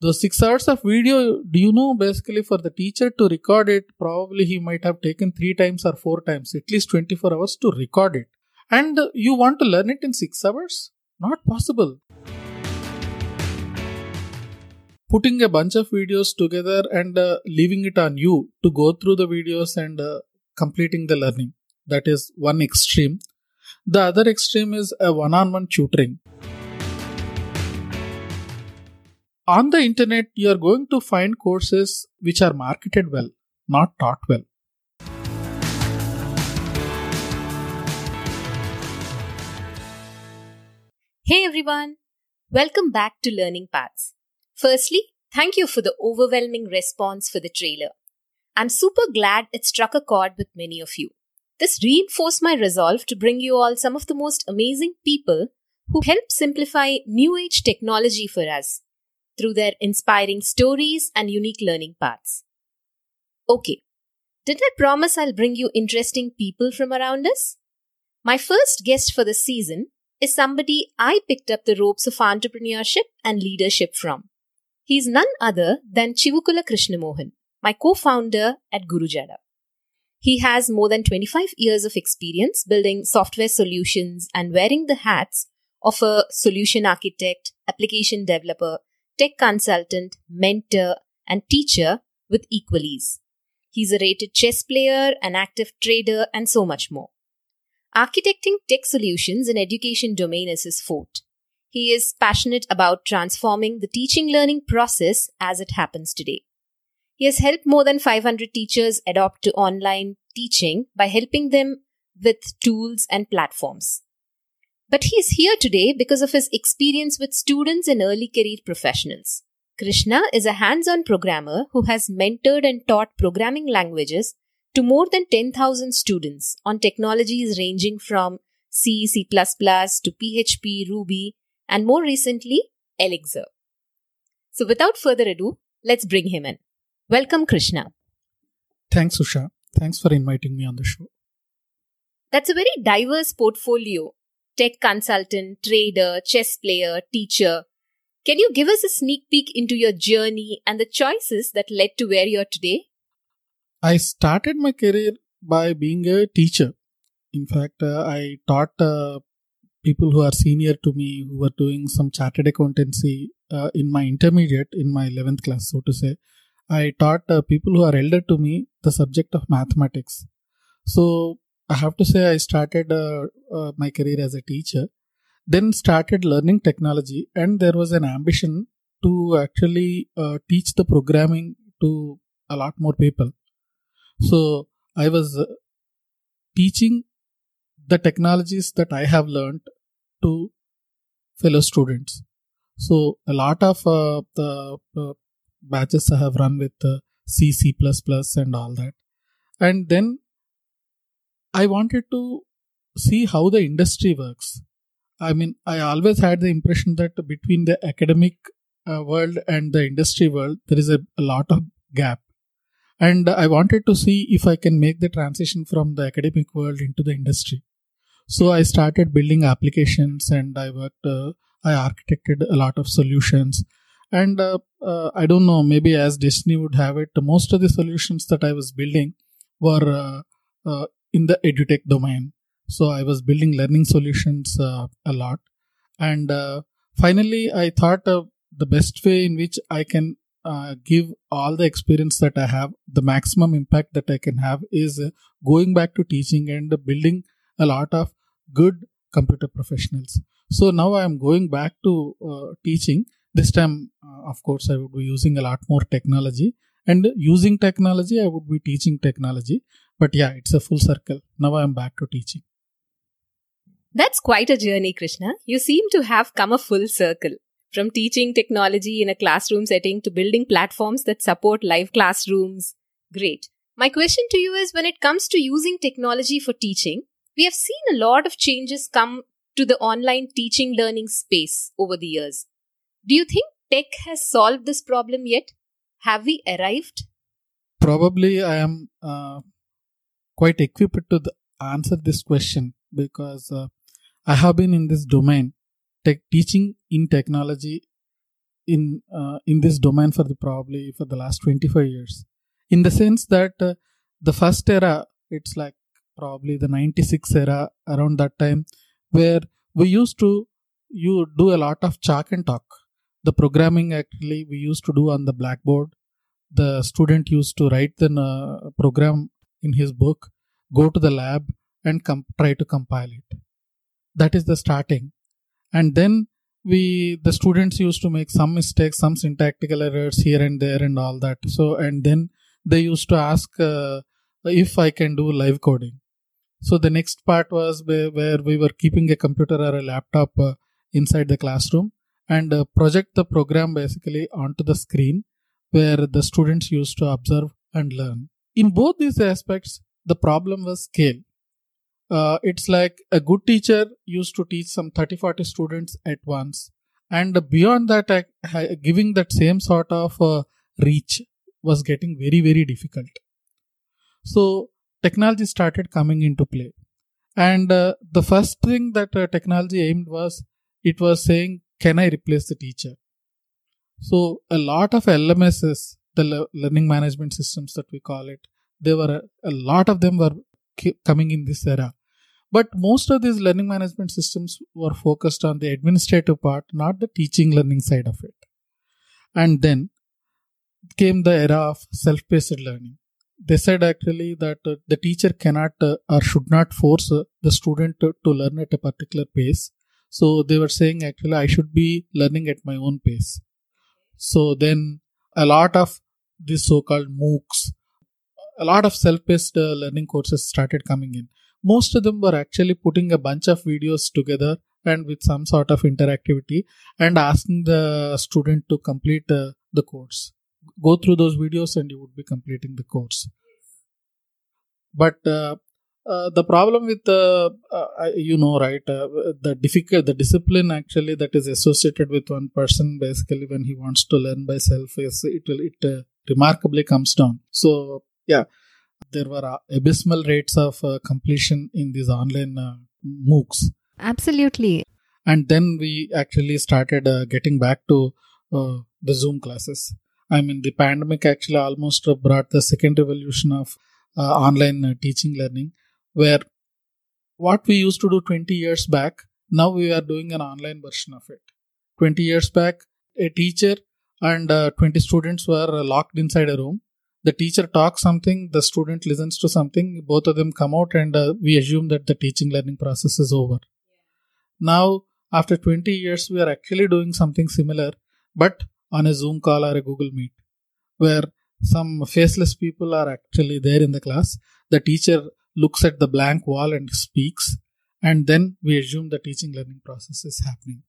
Those six hours of video, do you know basically for the teacher to record it, probably he might have taken three times or four times, at least 24 hours to record it. And you want to learn it in six hours? Not possible. Putting a bunch of videos together and uh, leaving it on you to go through the videos and uh, completing the learning. That is one extreme. The other extreme is a one on one tutoring. On the internet, you are going to find courses which are marketed well, not taught well. Hey everyone, welcome back to Learning Paths. Firstly, thank you for the overwhelming response for the trailer. I'm super glad it struck a chord with many of you. This reinforced my resolve to bring you all some of the most amazing people who help simplify new age technology for us through their inspiring stories and unique learning paths. Okay, did I promise I'll bring you interesting people from around us? My first guest for the season is somebody I picked up the ropes of entrepreneurship and leadership from. He's none other than Chivukula Krishnamohan, my co-founder at Gurujada. He has more than 25 years of experience building software solutions and wearing the hats of a solution architect, application developer, tech consultant, mentor, and teacher with equal ease. He's a rated chess player, an active trader, and so much more. Architecting tech solutions in education domain is his forte. He is passionate about transforming the teaching learning process as it happens today. He has helped more than 500 teachers adopt to online teaching by helping them with tools and platforms. But he is here today because of his experience with students and early career professionals. Krishna is a hands on programmer who has mentored and taught programming languages to more than 10,000 students on technologies ranging from C, C, to PHP, Ruby, and more recently, Elixir. So without further ado, let's bring him in. Welcome, Krishna. Thanks, Usha. Thanks for inviting me on the show. That's a very diverse portfolio tech consultant, trader, chess player, teacher. Can you give us a sneak peek into your journey and the choices that led to where you are today? I started my career by being a teacher. In fact, uh, I taught uh, people who are senior to me who were doing some chartered accountancy uh, in my intermediate, in my 11th class, so to say. I taught uh, people who are elder to me the subject of mathematics. So I have to say I started uh, uh, my career as a teacher, then started learning technology, and there was an ambition to actually uh, teach the programming to a lot more people. So I was uh, teaching the technologies that I have learned to fellow students. So a lot of uh, the uh, batches I have run with C, C++, and all that. And then I wanted to see how the industry works. I mean, I always had the impression that between the academic uh, world and the industry world, there is a, a lot of gap. And I wanted to see if I can make the transition from the academic world into the industry. So I started building applications and I worked, uh, I architected a lot of solutions. And uh, uh, I don't know, maybe as Destiny would have it, most of the solutions that I was building were uh, uh, in the edutech domain. So I was building learning solutions uh, a lot. And uh, finally, I thought uh, the best way in which I can uh, give all the experience that I have, the maximum impact that I can have is uh, going back to teaching and building a lot of good computer professionals. So now I am going back to uh, teaching. This time, of course, I would be using a lot more technology and using technology, I would be teaching technology. But yeah, it's a full circle. Now I'm back to teaching. That's quite a journey, Krishna. You seem to have come a full circle. From teaching technology in a classroom setting to building platforms that support live classrooms. Great. My question to you is when it comes to using technology for teaching, we have seen a lot of changes come to the online teaching learning space over the years. Do you think tech has solved this problem yet? Have we arrived? Probably I am uh, quite equipped to the, answer this question because uh, I have been in this domain. Tech, teaching in technology in uh, in this domain for the probably for the last 25 years in the sense that uh, the first era it's like probably the 96 era around that time where we used to you do a lot of chalk and talk the programming actually we used to do on the blackboard. The student used to write the uh, program in his book go to the lab and try to compile it. That is the starting. And then we the students used to make some mistakes some syntactical errors here and there and all that. So and then they used to ask uh, if i can do live coding. So the next part was where, where we were keeping a computer or a laptop uh, inside the classroom and uh, project the program basically onto the screen where the students used to observe and learn. In both these aspects the problem was scale. Uh, it's like a good teacher used to teach some 30 40 students at once. And beyond that giving that same sort of uh, reach was getting very very difficult. So technology started coming into play. And uh, the first thing that uh, technology aimed was it was saying can i replace the teacher so a lot of lmss the learning management systems that we call it there were a, a lot of them were coming in this era but most of these learning management systems were focused on the administrative part, not the teaching learning side of it. And then came the era of self paced learning. They said actually that uh, the teacher cannot uh, or should not force uh, the student to, to learn at a particular pace. So they were saying actually I should be learning at my own pace. So then a lot of these so called MOOCs, a lot of self paced uh, learning courses started coming in. Most of them were actually putting a bunch of videos together and with some sort of interactivity and asking the student to complete uh, the course. Go through those videos and you would be completing the course. But uh, uh, the problem with the uh, you know right uh, the difficult the discipline actually that is associated with one person basically when he wants to learn by self is it will it uh, remarkably comes down so yeah there were uh, abysmal rates of uh, completion in these online uh, MOOCs. Absolutely. And then we actually started uh, getting back to uh, the Zoom classes. I mean, the pandemic actually almost brought the second revolution of uh, online teaching learning, where what we used to do 20 years back, now we are doing an online version of it. 20 years back, a teacher and 20 students were locked inside a room the teacher talks something, the student listens to something, both of them come out, and uh, we assume that the teaching learning process is over. Now, after 20 years, we are actually doing something similar, but on a Zoom call or a Google Meet, where some faceless people are actually there in the class. The teacher looks at the blank wall and speaks, and then we assume the teaching learning process is happening.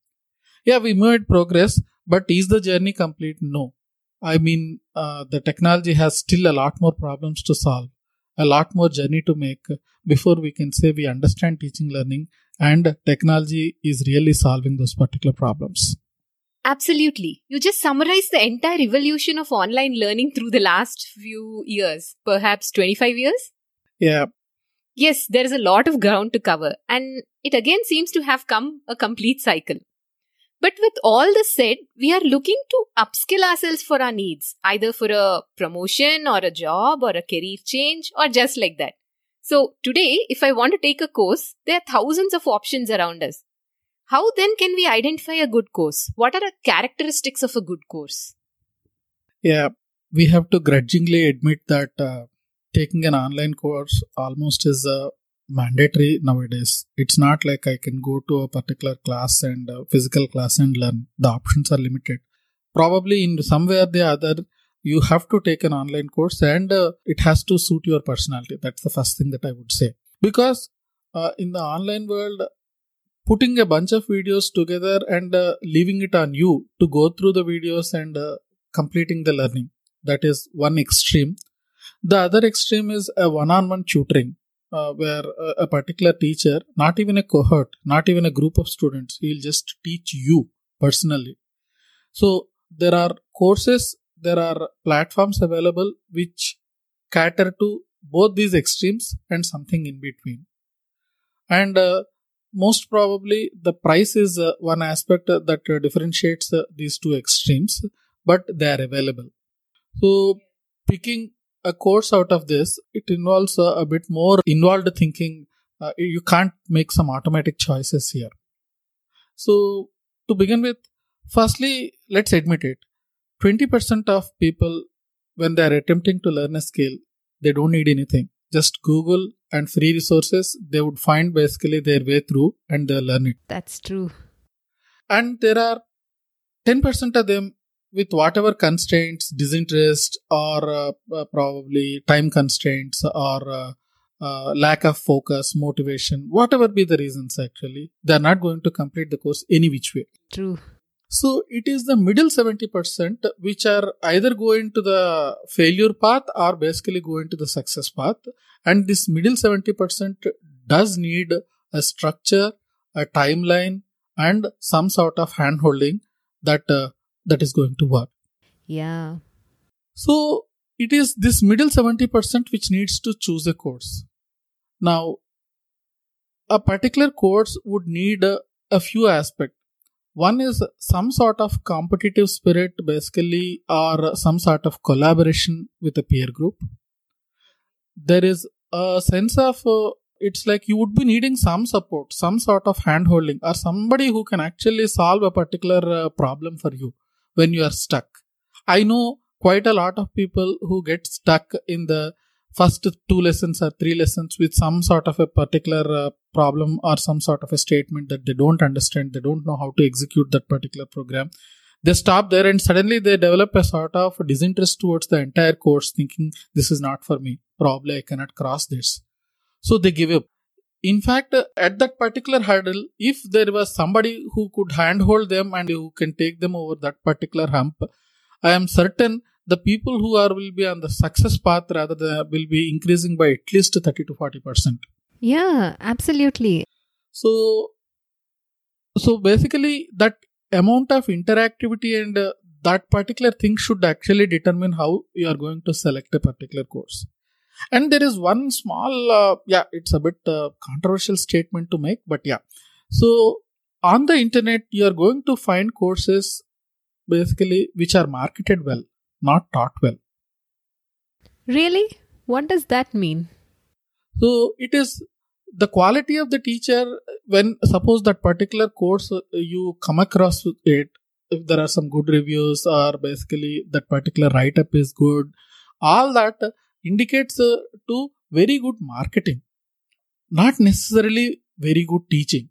Yeah, we made progress, but is the journey complete? No. I mean, uh, the technology has still a lot more problems to solve, a lot more journey to make before we can say we understand teaching learning and technology is really solving those particular problems. Absolutely. You just summarized the entire evolution of online learning through the last few years, perhaps 25 years? Yeah. Yes, there is a lot of ground to cover, and it again seems to have come a complete cycle. But with all this said, we are looking to upskill ourselves for our needs, either for a promotion or a job or a career change or just like that. So today, if I want to take a course, there are thousands of options around us. How then can we identify a good course? What are the characteristics of a good course? Yeah, we have to grudgingly admit that uh, taking an online course almost is a mandatory nowadays. It's not like I can go to a particular class and uh, physical class and learn. The options are limited. Probably in some way or the other, you have to take an online course and uh, it has to suit your personality. That's the first thing that I would say. Because uh, in the online world, putting a bunch of videos together and uh, leaving it on you to go through the videos and uh, completing the learning. That is one extreme. The other extreme is a one on one tutoring uh, where a, a, particular teacher, not even a cohort, not even a group of students, he'll just teach you personally. So there are courses, there are platforms available which cater to both these extremes and something in between. And uh, most probably the price is uh, one aspect that uh, differentiates uh, these two extremes, but they are available. So, picking a course out of this, it involves a bit more involved thinking. Uh, you can't make some automatic choices here. So, to begin with, firstly, let's admit it 20% of people, when they are attempting to learn a skill, they don't need anything. Just Google and free resources, they would find basically their way through and they learn it. That's true. And there are 10% of them with whatever constraints, disinterest, or uh, uh, probably time constraints, or uh, uh, lack of focus, motivation, whatever be the reasons, actually, they are not going to complete the course any which way. True. So it is the middle 70% which are either going to the failure path or basically going to the success path. And this middle 70% does need a structure, a timeline, and some sort of handholding that uh, that is going to work. Yeah. So it is this middle 70% which needs to choose a course. Now, a particular course would need a, a few aspects. One is some sort of competitive spirit, basically, or some sort of collaboration with a peer group. There is a sense of uh, it's like you would be needing some support, some sort of hand holding, or somebody who can actually solve a particular uh, problem for you when you are stuck. I know quite a lot of people who get stuck in the first two lessons or three lessons with some sort of a particular uh, problem or some sort of a statement that they don't understand, they don't know how to execute that particular program. They stop there and suddenly they develop a sort of disinterest towards the entire course, thinking this is not for me. Probably I cannot cross this. So they give up. In fact, at that particular hurdle, if there was somebody who could handhold them and who can take them over that particular hump, I am certain the people who are will be on the success path rather than will be increasing by at least 30 to 40 percent Yeah, absolutely. so so basically that amount of interactivity and uh, that particular thing should actually determine how you are going to select a particular course and there is one small uh, yeah it's a bit uh, controversial statement to make but yeah so on the internet you are going to find courses basically which are marketed well not taught well. Really? What does that mean? So it is the quality of the teacher when suppose that particular course uh, you come across it if there are some good reviews or basically that particular write up is good all that indicates uh, to very good marketing not necessarily very good teaching.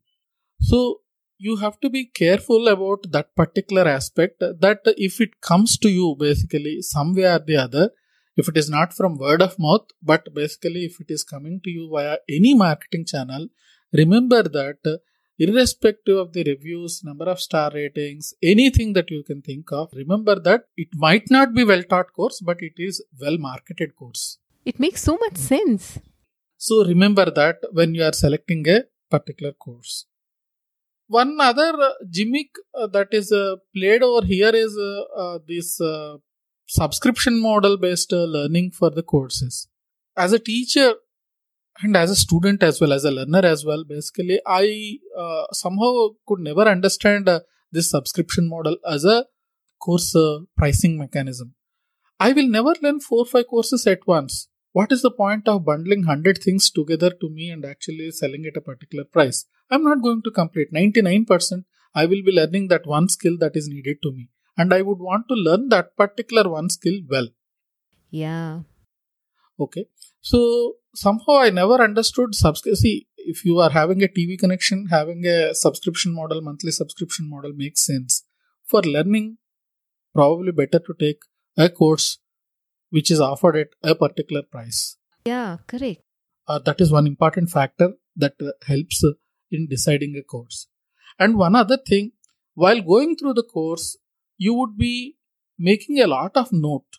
So you have to be careful about that particular aspect that if it comes to you basically some way or the other if it is not from word of mouth but basically if it is coming to you via any marketing channel remember that irrespective of the reviews number of star ratings anything that you can think of remember that it might not be well taught course but it is well marketed course. It makes so much sense. So remember that when you are selecting a particular course. One other uh, gimmick uh, that is uh, played over here is this subscription model based learning for the courses. As a teacher and as a student as well as a learner as well, basically, I uh, somehow could never understand uh, this subscription model as a course uh, pricing mechanism. I will never learn four or five courses at once. What is the point of bundling 100 things together to me and actually selling at a particular price? I'm not going to complete 99%. I will be learning that one skill that is needed to me. And I would want to learn that particular one skill well. Yeah. Okay. So somehow I never understood subscription. See, if you are having a TV connection, having a subscription model, monthly subscription model makes sense. For learning, probably better to take a course which is offered at a particular price. Yeah, correct. Uh, that is one important factor that uh, helps in deciding a course. And one other thing, while going through the course, you would be making a lot of note.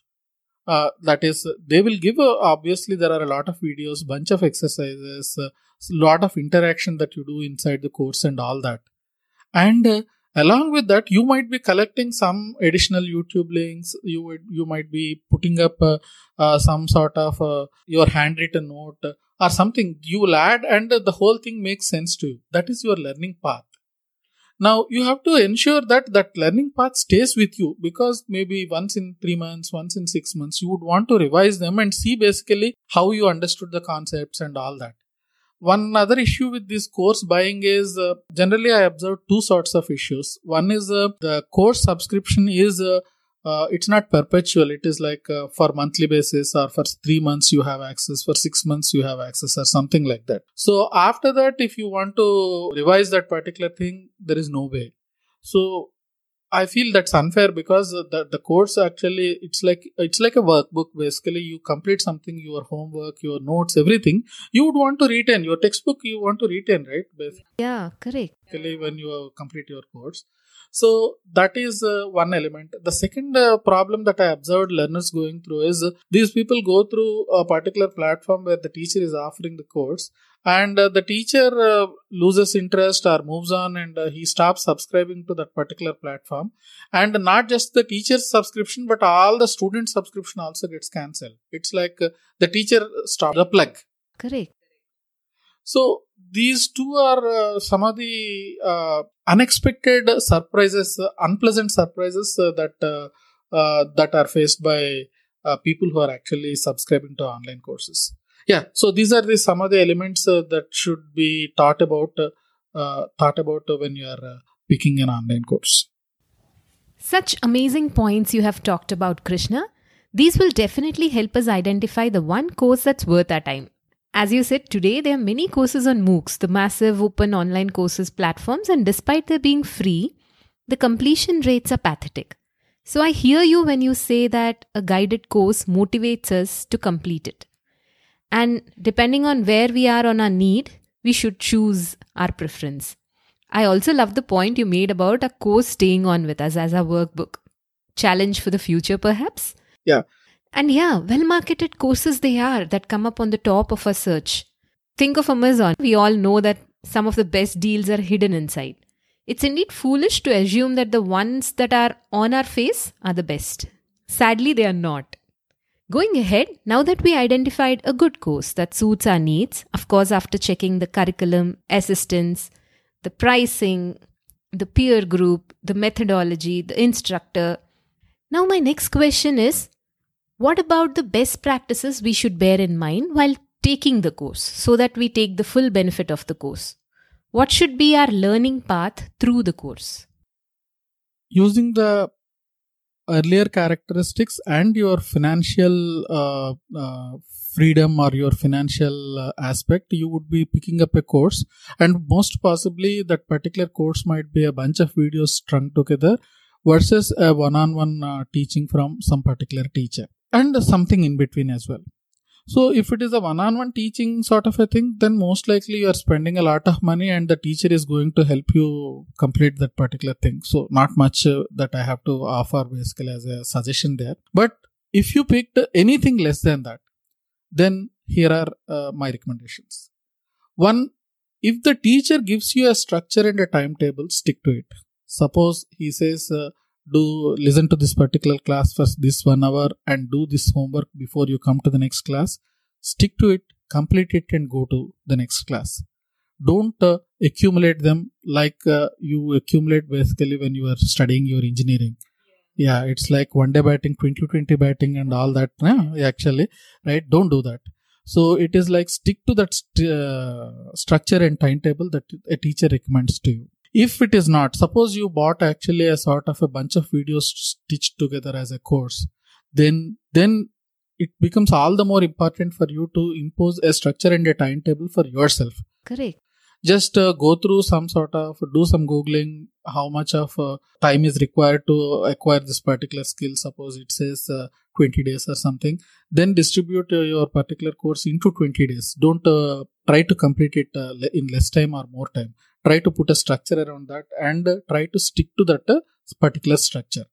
Uh, that is, they will give a, obviously there are a lot of videos, bunch of exercises, a uh, lot of interaction that you do inside the course and all that. And uh, along with that you might be collecting some additional youtube links you would you might be putting up uh, uh, some sort of uh, your handwritten note or something you will add and the whole thing makes sense to you that is your learning path now you have to ensure that that learning path stays with you because maybe once in 3 months once in 6 months you would want to revise them and see basically how you understood the concepts and all that. One other issue with this course buying is uh, generally i observe two sorts of issues. One is uh, the course subscription is uh, uh, it's not perpetual. It is like uh, for monthly basis or for three months you have access for six months you have access or something like that. So after that if you want to revise that particular thing there is no way. So i feel that's unfair because the, the course actually it's like it's like a workbook. Basically you complete something your homework your notes everything you would want to retain. Your textbook you want to retain right? Basically yeah correct. When you complete your course so that is uh, one element. The second uh, problem that I observed learners going through is uh, these people go through a particular platform where the teacher is offering the course and uh, the teacher uh, loses interest or moves on and uh, he stops subscribing to that particular platform. And not just the teacher's subscription but all the student subscription also gets cancelled. It's like the teacher stops the plug. Correct. So these two are uh, some of the uh, unexpected surprises, unpleasant surprises uh, that uh, uh, that are faced by people who are actually subscribing to online courses. Yeah, so these are the some of the elements that should be thought about thought about when you are picking an online course. Such amazing points you have talked about, Krishna. These will definitely help us identify the one course that's worth our time. As you said, today there are many courses on MOOCs, the massive open online courses platforms, and despite their being free, the completion rates are pathetic. So I hear you when you say that a guided course motivates us to complete it. And depending on where we are on our need, we should choose our preference. I also love the point you made about a course staying on with us as our workbook. Challenge for the future, perhaps? Yeah. And yeah, well marketed courses they are that come up on the top of a search. Think of Amazon. We all know that some of the best deals are hidden inside. It's indeed foolish to assume that the ones that are on our face are the best. Sadly, they are not. Going ahead, now that we identified a good course that suits our needs, of course, after checking the curriculum, assistance, the pricing, the peer group, the methodology, the instructor. Now, my next question is what about the best practices we should bear in mind while taking the course so that we take the full benefit of the course? What should be our learning path through the course? Using the earlier characteristics and your financial uh, uh, freedom or your financial uh, aspect, you would be picking up a course, and most possibly that particular course might be a bunch of videos strung together versus a one on one teaching from some particular teacher and something in between as well. So if it is a one-on-one teaching sort of a thing, then most likely you are spending a lot of money and the teacher is going to help you complete that particular thing. So not much uh, that I have to offer basically as a suggestion there. But if you picked anything less than that, then here are uh, my recommendations. One, if the teacher gives you a structure and a timetable, stick to it. Suppose he says uh, do listen to this particular class for this one hour and do this homework before you come to the next class. Stick to it complete it and go to the next class. Don't uh, accumulate them like uh, you accumulate basically when you are studying your engineering. Yeah it's like one day batting 20 20 batting and all that yeah, actually right? Don't do that. So it is like stick to that st- uh, structure and timetable that a teacher recommends to you if it is not, suppose you bought actually a sort of a bunch of videos stitched together as a course, then then it becomes all the more important for you to impose a structure and a timetable for yourself. Correct. Just uh, go through some sort of do some googling how much of uh, time is required to acquire this particular skill. Suppose it says uh, 20 days or something. Then distribute uh, your particular course into 20 days. Don't uh, try to complete it uh, in less time or more time try to put a structure around that and try to stick to that uh, particular structure.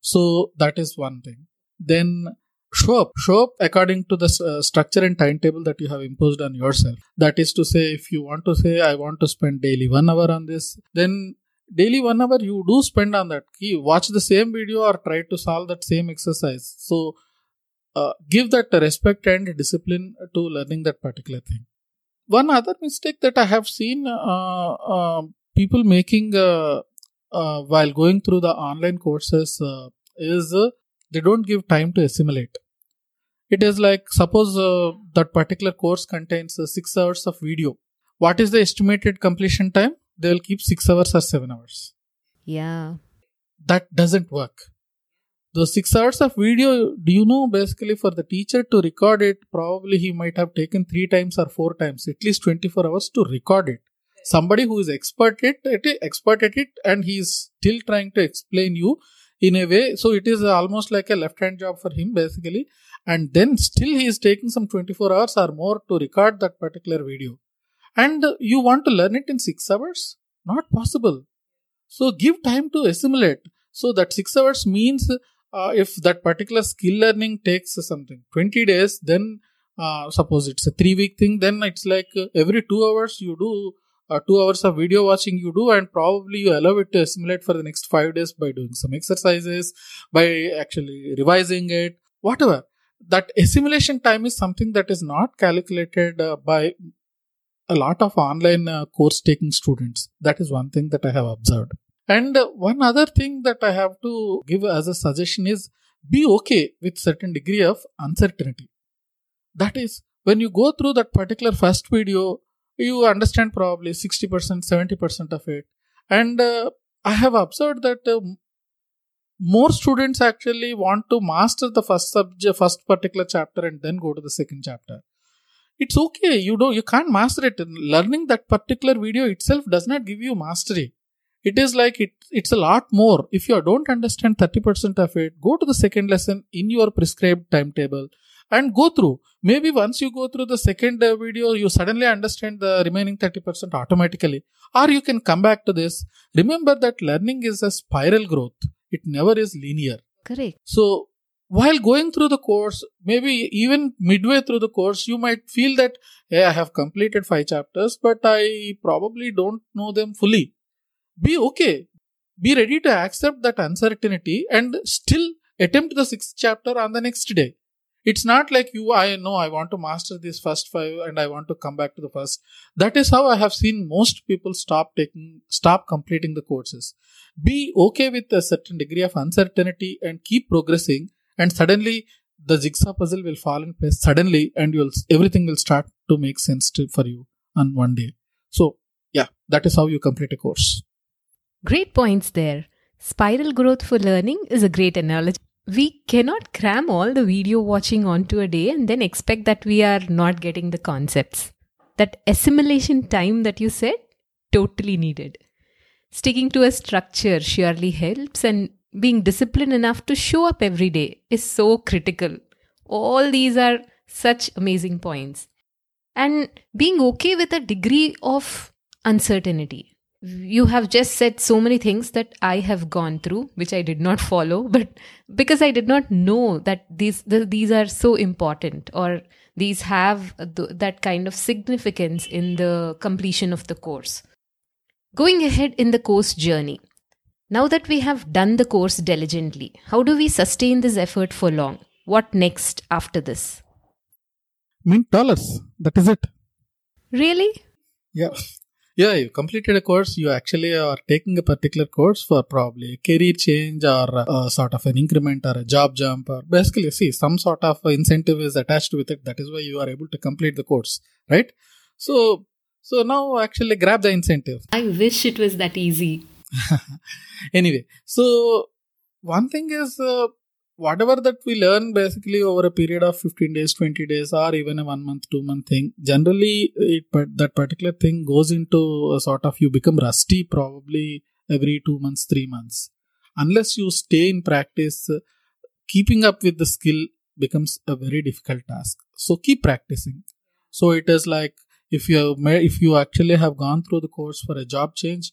So that is one thing. Then show up. Show up according to the uh, structure and timetable that you have imposed on yourself. That is to say if you want to say i want to spend daily one hour on this then daily one hour you do spend on that. Key watch the same video or try to solve that same exercise. So uh, give that respect and discipline to learning that particular thing one other mistake that I have seen uh, uh, people making uh, uh, while going through the online courses uh, is uh, they don't give time to assimilate. It is like suppose uh, that particular course contains uh, six hours of video. What is the estimated completion time? They will keep six hours or seven hours. Yeah. That doesn't work. Those six hours of video, do you know basically for the teacher to record it, probably he might have taken three times or four times, at least 24 hours to record it. Somebody who is expert at it, expert at it, and he is still trying to explain you in a way. So it is almost like a left hand job for him basically. And then still he is taking some 24 hours or more to record that particular video. And you want to learn it in six hours? Not possible. So give time to assimilate. So that six hours means uh, if that particular skill learning takes something 20 days, then uh, suppose it's a three week thing, then it's like uh, every two hours you do uh, two hours of video watching you do, and probably you allow it to assimilate for the next five days by doing some exercises, by actually revising it, whatever. That assimilation time is something that is not calculated uh, by a lot of online uh, course taking students. That is one thing that I have observed. And one other thing that I have to give as a suggestion is be okay with certain degree of uncertainty. That is, when you go through that particular first video, you understand probably 60%, 70% of it. And uh, I have observed that uh, more students actually want to master the first subject, first particular chapter and then go to the second chapter. It's okay. You don't, you can't master it. Learning that particular video itself does not give you mastery it is like it, it's a lot more. If you don't understand 30% of it, go to the second lesson in your prescribed timetable and go through. Maybe once you go through the second uh, video, you suddenly understand the remaining 30% automatically. Or you can come back to this. Remember that learning is a spiral growth. It never is linear. Correct. So while going through the course, maybe even midway through the course, you might feel that, hey, I have completed five chapters, but I probably don't know them fully be okay. Be ready to accept that uncertainty and still attempt the sixth chapter on the next day. It's not like you, I know I want to master these first five and I want to come back to the first. That is how I have seen most people stop taking, stop completing the courses. Be okay with a certain degree of uncertainty and keep progressing and suddenly the jigsaw puzzle will fall in place suddenly and you'll, everything will start to make sense to, for you on one day. So yeah, that is how you complete a course. Great points there. Spiral growth for learning is a great analogy. We cannot cram all the video watching onto a day and then expect that we are not getting the concepts. That assimilation time that you said, totally needed. Sticking to a structure surely helps, and being disciplined enough to show up every day is so critical. All these are such amazing points. And being okay with a degree of uncertainty you have just said so many things that I have gone through, which I did not follow, but because I did not know that these the, these are so important or these have th- that kind of significance in the completion of the course. Going ahead in the course journey, now that we have done the course diligently, how do we sustain this effort for long? What next after this? Mint dollars. That is it. Really? Yeah yeah you completed a course. You actually are taking a particular course for probably a career change or a sort of an increment or a job jump or basically see some sort of incentive is attached with it. That is why you are able to complete the course right? So so now actually grab the incentive. I wish it was that easy. Anyway so one thing is uh, whatever that we learn basically over a period of 15 days 20 days or even a one month two month thing generally it, that particular thing goes into a sort of you become rusty probably every two months three months. Unless you stay in practice keeping up with the skill becomes a very difficult task. So keep practicing. So it is like if you if you actually have gone through the course for a job change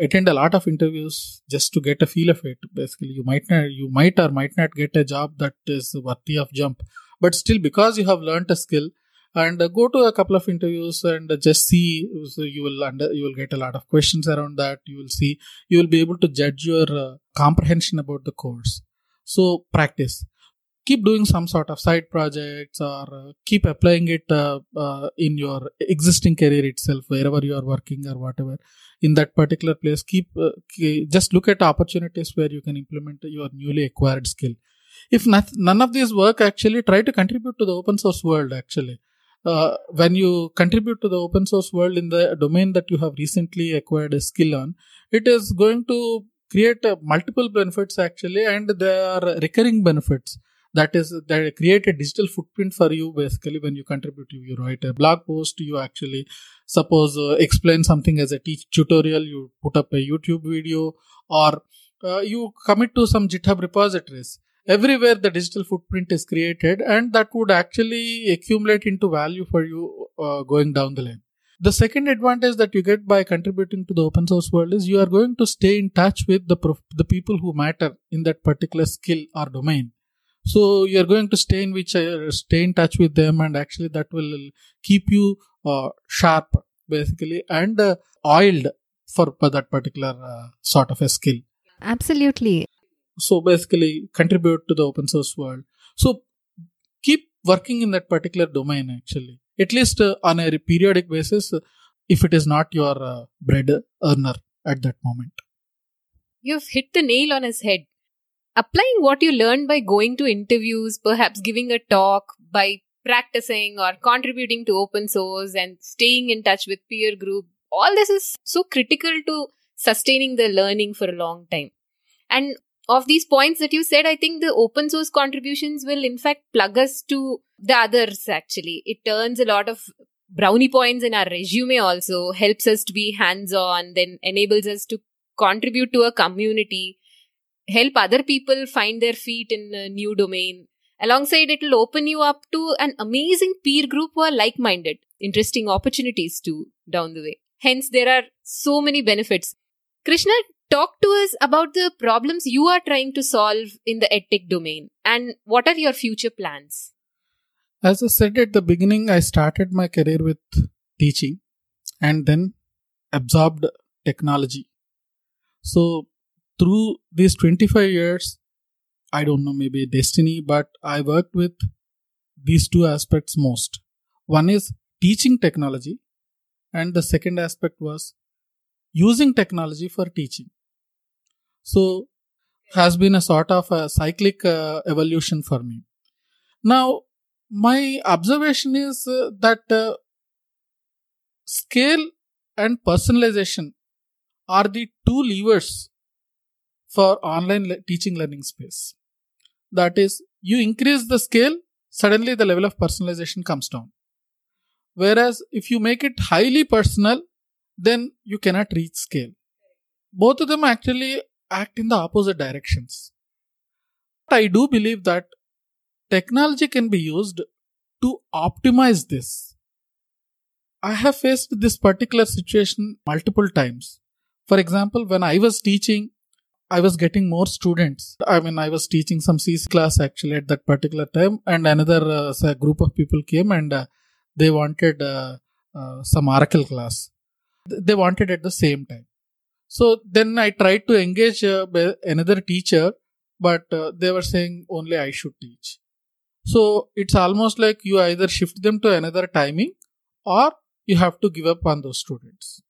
attend a lot of interviews just to get a feel of it basically. You might not you might or might not get a job that is worthy of jump. But still because you have learned a skill and go to a couple of interviews and just see so you will under you will get a lot of questions around that. You will see you will be able to judge your uh, comprehension about the course. So practice keep doing some sort of side projects or uh, keep applying it uh, uh, in your existing career itself wherever you are working or whatever. In that particular place keep just look at opportunities where you can implement your newly acquired skill. If not, none of these work actually try to contribute to the open source world actually. Uh, when you contribute to the open source world in the domain that you have recently acquired a skill on it is going to create uh, multiple benefits actually and there are recurring benefits that is that create a digital footprint for you basically when you contribute you write a blog post you actually suppose uh, explain something as a teach tutorial you put up a youtube video or uh, you commit to some github repositories. Everywhere the digital footprint is created and that would actually accumulate into value for you uh, going down the line. The second advantage that you get by contributing to the open source world is you are going to stay in touch with the prof- the people who matter in that particular skill or domain so you are going to stay in which uh, stay in touch with them and actually that will keep you uh, sharp basically and uh, oiled for, for that particular uh, sort of a skill. Absolutely. So basically contribute to the open source world. So keep working in that particular domain actually. At least uh, on a periodic basis if it is not your uh, bread earner at that moment. You've hit the nail on his head applying what you learned by going to interviews perhaps giving a talk by practicing or contributing to open source and staying in touch with peer group all this is so critical to sustaining the learning for a long time and of these points that you said, I think the open source contributions will in fact plug us to the others actually. It turns a lot of brownie points in our resume also, helps us to be hands on, then enables us to contribute to a community, help other people find their feet in a new domain. Alongside, it will open you up to an amazing peer group who are like minded, interesting opportunities too down the way. Hence, there are so many benefits. Krishna, talk to us about the problems you are trying to solve in the edtech domain and what are your future plans as i said at the beginning i started my career with teaching and then absorbed technology so through these 25 years i don't know maybe destiny but i worked with these two aspects most one is teaching technology and the second aspect was using technology for teaching so, has been a sort of a cyclic uh, evolution for me. Now, my observation is uh, that uh, scale and personalization are the two levers for online le- teaching learning space. That is, you increase the scale, suddenly the level of personalization comes down. Whereas if you make it highly personal, then you cannot reach scale. Both of them actually act in the opposite directions. But I do believe that technology can be used to optimize this. I have faced this particular situation multiple times. For example, when I was teaching, I was getting more students. I mean, I was teaching some C class actually at that particular time, and another uh, group of people came and uh, they wanted uh, uh some Oracle class. They wanted at the same time. So then I tried to engage uh, another teacher, but uh, they were saying only I should teach. So it's almost like you either shift them to another timing or you have to give up on those students.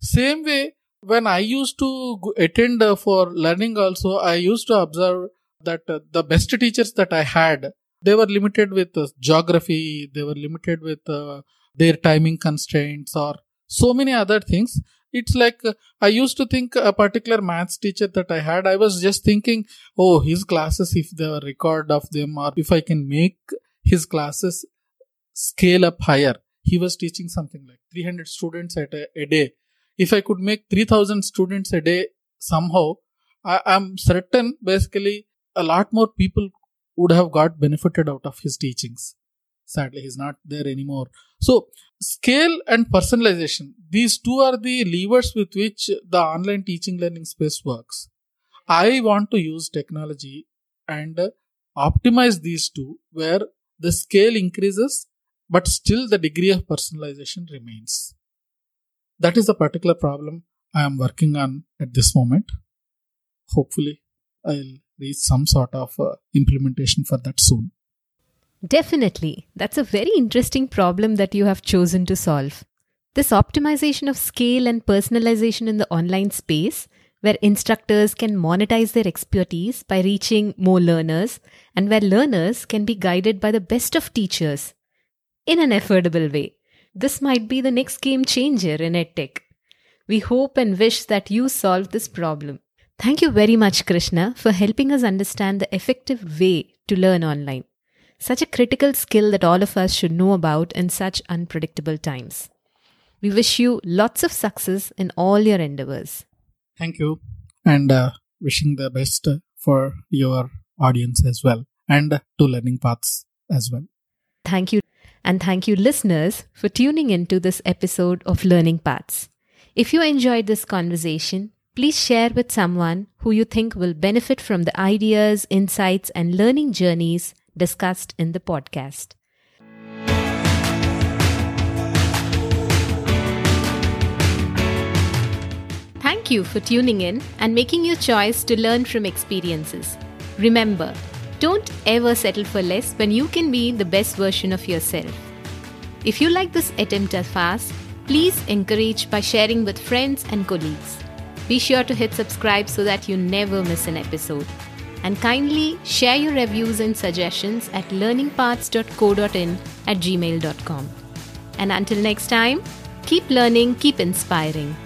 Same way, when I used to attend uh, for learning also, I used to observe that uh, the best teachers that I had, they were limited with uh, geography, they were limited with their timing constraints or so many other things. It's like i used to think a particular maths teacher that i had i was just thinking oh his classes if there the record of them or if i can make his classes scale up higher. He was teaching something like 300 students at a, a day if i could make 3000 students a day somehow I, i'm certain basically a lot more people would have got benefited out of his teachings. Sadly he's not there anymore. So scale and personalization these two are the levers with which the online teaching learning space works. I want to use technology and optimize these two where the scale increases but still the degree of personalization remains that is a particular problem i am working on at this moment hopefully i'll reach some sort of uh, implementation for that soon. Definitely. That's a very interesting problem that you have chosen to solve. This optimization of scale and personalization in the online space, where instructors can monetize their expertise by reaching more learners, and where learners can be guided by the best of teachers in an affordable way. This might be the next game changer in EdTech. We hope and wish that you solve this problem. Thank you very much, Krishna, for helping us understand the effective way to learn online. Such a critical skill that all of us should know about in such unpredictable times. We wish you lots of success in all your endeavors. Thank you. And uh, wishing the best for your audience as well and to Learning Paths as well. Thank you. And thank you, listeners, for tuning into this episode of Learning Paths. If you enjoyed this conversation, please share with someone who you think will benefit from the ideas, insights, and learning journeys discussed in the podcast. Thank you for tuning in and making your choice to learn from experiences. Remember, don't ever settle for less when you can be the best version of yourself. If you like this attempt at fast, please encourage by sharing with friends and colleagues. Be sure to hit subscribe so that you never miss an episode. And kindly share your reviews and suggestions at learningpaths.co.in at gmail.com. And until next time, keep learning, keep inspiring.